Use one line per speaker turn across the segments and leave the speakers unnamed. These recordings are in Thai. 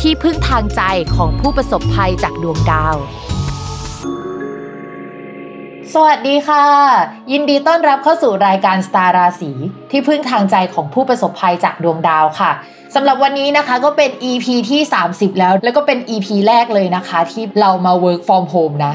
ที่พึ่งทางใจของผู้ประสบภัยจากดวงดาว สวัสดีค่ะ ยินดีต้อนรับเข้าสู่รายการสตาร์ราศีที่พึ่งทางใจของผู้ประสบภัยจากดวงดาวค่ะสำหรับวันนี้นะคะก็เป็น EP ที่ 30 แล้ว แล้วก็เป็น EP แรกเลยนะคะ ที่เรามา work from home นะ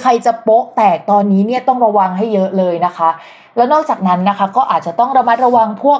ใครจะโป๊ะแตกตอนนี้เนี่ยต้องระวังให้เยอะเลยนะคะ แล้วนอกจากนั้นนะคะก็อาจจะต้องระมัดระวังพวก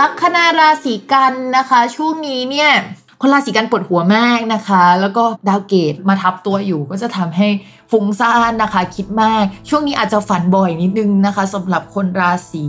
ลัคนาราศีกันนะคะ ช่วงนี้เนี่ยคนราศีกันปวดหัวมากนะคะ แล้วก็ดาวเกตมาทับตัวอยู่ ก็จะทำให้ฟุ้งซ่านนะคะ คิดมาก ช่วงนี้อาจจะฝันบ่อยนิดนึงนะคะสำหรับคนราศี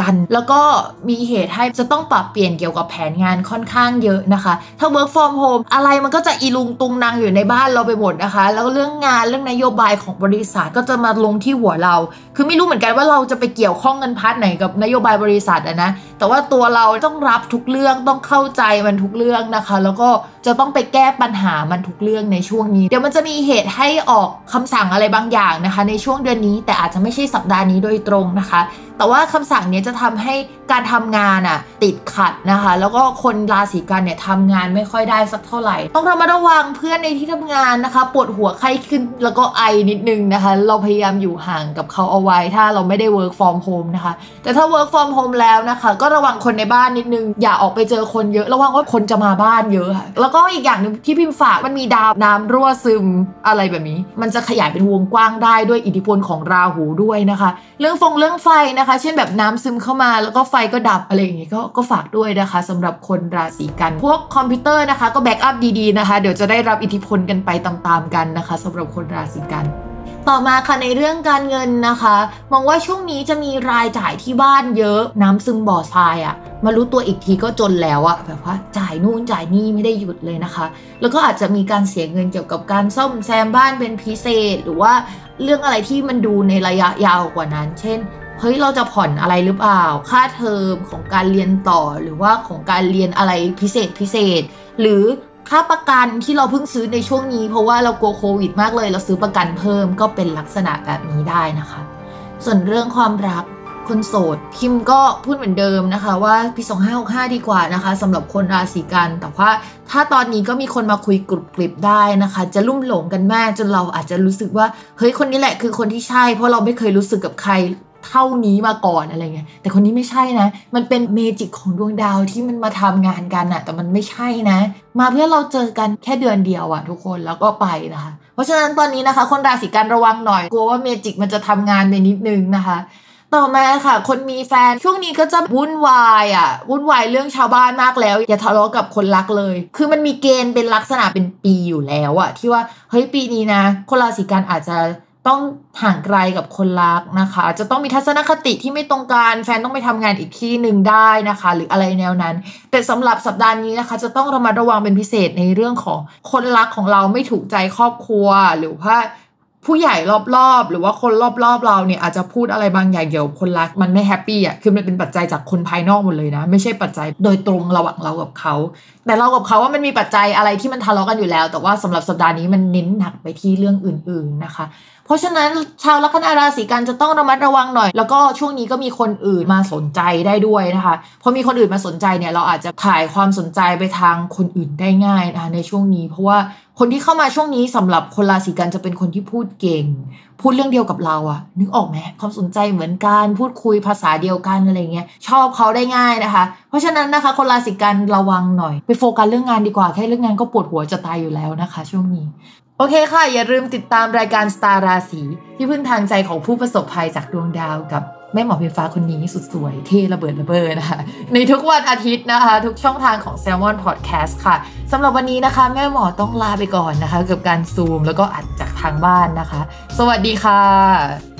กัน แล้วก็มีเหตุให้จะต้องปรับเปลี่ยนเกี่ยวกับแผนงานค่อนข้างเยอะนะคะ ถ้า work from home อะไรมันก็จะอีลุงตุงนางอยู่ในบ้านเราไปหมดนะคะ แล้วเรื่องงานเรื่องนโยบายของบริษัทก็จะมาลงที่หัวเรา คือไม่รู้เหมือนกันว่าเราจะไปเกี่ยวข้องเงิน part ไหนกับนโยบายบริษัทอะนะ แต่ว่าตัวเราต้องรับทุกเรื่องต้องเข้าใจมันทุกเรื่องนะคะ แล้วก็จะต้องไปแก้ปัญหามันทุกเรื่องในช่วงนี้ เดี๋ยวมันจะมีเหตุให้ออกคำสั่งอะไรบางอย่างนะคะ ในช่วงเดือนนี้แต่อาจจะไม่ใช่สัปดาห์นี้โดยตรงนะคะ แต่ว่าคำสั่งเนี้ยจะทำให้การทำงานอะติดขัดนะคะ แล้วก็คนราศีกันย์เนี่ยทำงานไม่ค่อยได้สักเท่าไหร่ ต้องระมัดระวังเพื่อนในที่ทำงานนะคะ ปวดหัวไข้ขึ้นแล้วก็ไอนิดนึงนะคะ เราพยายามอยู่ห่างกับเขาเอาไว้ถ้าเราไม่ได้ work from home นะคะ แต่ถ้า work from home แล้วนะคะ ก็ระวังคนในบ้านนิดนึง อย่าออกไปเจอคนเยอะ ระวังว่าคนจะมาบ้านเยอะค่ะแล้วก็อีกอย่างหนึ่งที่พิมพ์ฝากมันมีดาวน้ำรั่วซึมอะไรแบบนี้ มันจะขยายเป็นวงกว้างได้ด้วยอิทธิพลของราหูด้วยนะคะ เรื่องฟงเรื่องไฟนะคะ เช่นแบบน้ำซึมเข้ามาแล้วก็ไฟก็ดับอะไรอย่างงี้ก็ก็ฝากด้วยนะคะสำหรับคนราศีกันย์ พวกคอมพิวเตอร์นะคะ ก็ backup ดีๆนะคะ เดี๋ยวจะได้รับอิทธิพลกันไปตามๆกันนะคะสำหรับคนราศีกันต่อมาค่ะในเรื่องการเงินนะคะ มองว่าช่วงนี้จะมีรายจ่ายที่บ้านเยอะน้ำซึมบ่อทรายอะ่ะ มารู้ตัวอีกทีก็จนแล้วอะแบบว่าจ่ายนู่นจ่ายนี่ไม่ได้หยุดเลยนะคะ แล้วก็อาจจะมีการเสียเงินเกี่ยวกับการซ่อมแซมบ้านเป็นพิเศษ หรือว่าเรื่องอะไรที่มันดูในระยะยาวกว่านั้น เช่น เฮ้ยเราจะผ่อนอะไรหรือเปล่า ค่าเทอมของการเรียนต่อหรือว่าของการเรียนอะไรพิเศษพิเศษ หรือค่าประกันที่เราเพิ่งซื้อในช่วงนี้ เพราะว่าเรากลัวโควิดมากเลย เราซื้อประกันเพิ่มก็เป็นลักษณะแบบนี้ได้นะคะ ส่วนเรื่องความรักคนโสดพิมก็พูดเหมือนเดิมนะคะว่าปี2565 ดีกว่านะคะสำหรับคนราศีกัน แต่ว่าถ้าตอนนี้ก็มีคนมาคุยกรุบกริบได้นะคะ จะลุ่มหลงกันมากจนเราอาจจะรู้สึกว่าเฮ้ยคนนี้แหละคือคนที่ใช่ เพราะเราไม่เคยรู้สึกกับใคร เท่านี้มาก่อนอะไรเงี้ยแต่คนนี้ไม่ใช่นะ มันเป็น magic ของดวงดาวที่มันมาทำงานกันอะแต่มันไม่ใช่นะ มาเพื่อเราเจอกันแค่เดือนเดียวอะทุกคนแล้วก็ไปนะคะ เพราะฉะนั้นตอนนี้นะคะ คนราศีกันย์ระวังหน่อยกลัวว่า magic มันจะทำงานไปนิดนึงนะคะต่อมาค่ะ คนมีแฟนช่วงนี้ก็จะวุ่นวายอะวุ่นวายเรื่องชาวบ้านมากแล้ว อย่าทะเลาะกับคนรักเลย คือมันมีเกณฑ์เป็นลักษณะเป็นปีอยู่แล้วอะที่ว่าเฮ้ยปีนี้นะ คนราศีกันย์อาจจะ ต้องห่างไกลกับคนรักนะคะ จะต้องมีทัศนคติที่ไม่ตรงกันแฟนต้องไปทำงานอีกที่หนึ่งได้นะคะ หรืออะไรแนวนั้น แต่สำหรับสัปดาห์นี้นะคะ จะต้องระมัดระวังเป็นพิเศษในเรื่องของคนรักของเราไม่ถูกใจครอบครัว หรือว่า ผู้ใหญ่รอบๆ หรือว่าคนรอบๆเราเนี่ยอาจจะพูดอะไรบางอย่างเกี่ยวกับคนรักมันไม่ happy อะคือมันเป็นปัจจัยจากคนภายนอกหมดเลยนะ ไม่ใช่ปัจจัยโดยตรงระหว่างเรากับเขา แต่เรากับเขาว่ามันมีปัจจัยอะไรที่มันทะเลาะกันอยู่แล้ว แต่ว่าสำหรับสัปดาห์นี้มันเน้นหนักไปที่เรื่องอื่น ๆนะคะ เพราะฉะนั้นชาวลัคนาราศีกันจะต้องระมัดระวังหน่อย แล้วก็ช่วงนี้ก็มีคนอื่นมาสนใจได้ด้วยนะคะพอมีคนอื่นมาสนใจเนี่ยเราอาจจะถ่ายความสนใจไปทางคนอื่นได้ง่ายนะคะในช่วงนี้ เพราะว่าคนที่เข้ามาช่วงนี้สำหรับคนราศีกันจะเป็นคนที่พูดเก่ง พูดเรื่องเดียวกับเราอะนึกออกไหมความสนใจเหมือนกันพูดคุยภาษาเดียวกันอะไรเงี้ยชอบเขาได้ง่ายนะคะ เพราะฉะนั้นนะคะ คนราศีกันระวังหน่อย ไปโฟกัสเรื่องงานดีกว่าแค่เรื่องงานก็ปวดหัวจะตายอยู่แล้วนะคะ ช่วงนี้โอเคค่ะ อย่าลืมติดตามรายการสตาร์ราศีที่พึ่งทางใจของผู้ประสบภัยจากดวงดาวกับ แม่หมอเพฟ้าคนนี้สุดสวยเท่ระเบิดระเบ้อนะคะ ในทุกวันอาทิตย์นะคะ ทุกช่องทางของ s ซ l m o n Podcast ค่ะสำหรับวันนี้นะคะ แม่หมอต้องลาไปก่อนนะคะ กับการซูมแล้วก็อัดจากทางบ้านนะคะ สวัสดีค่ะ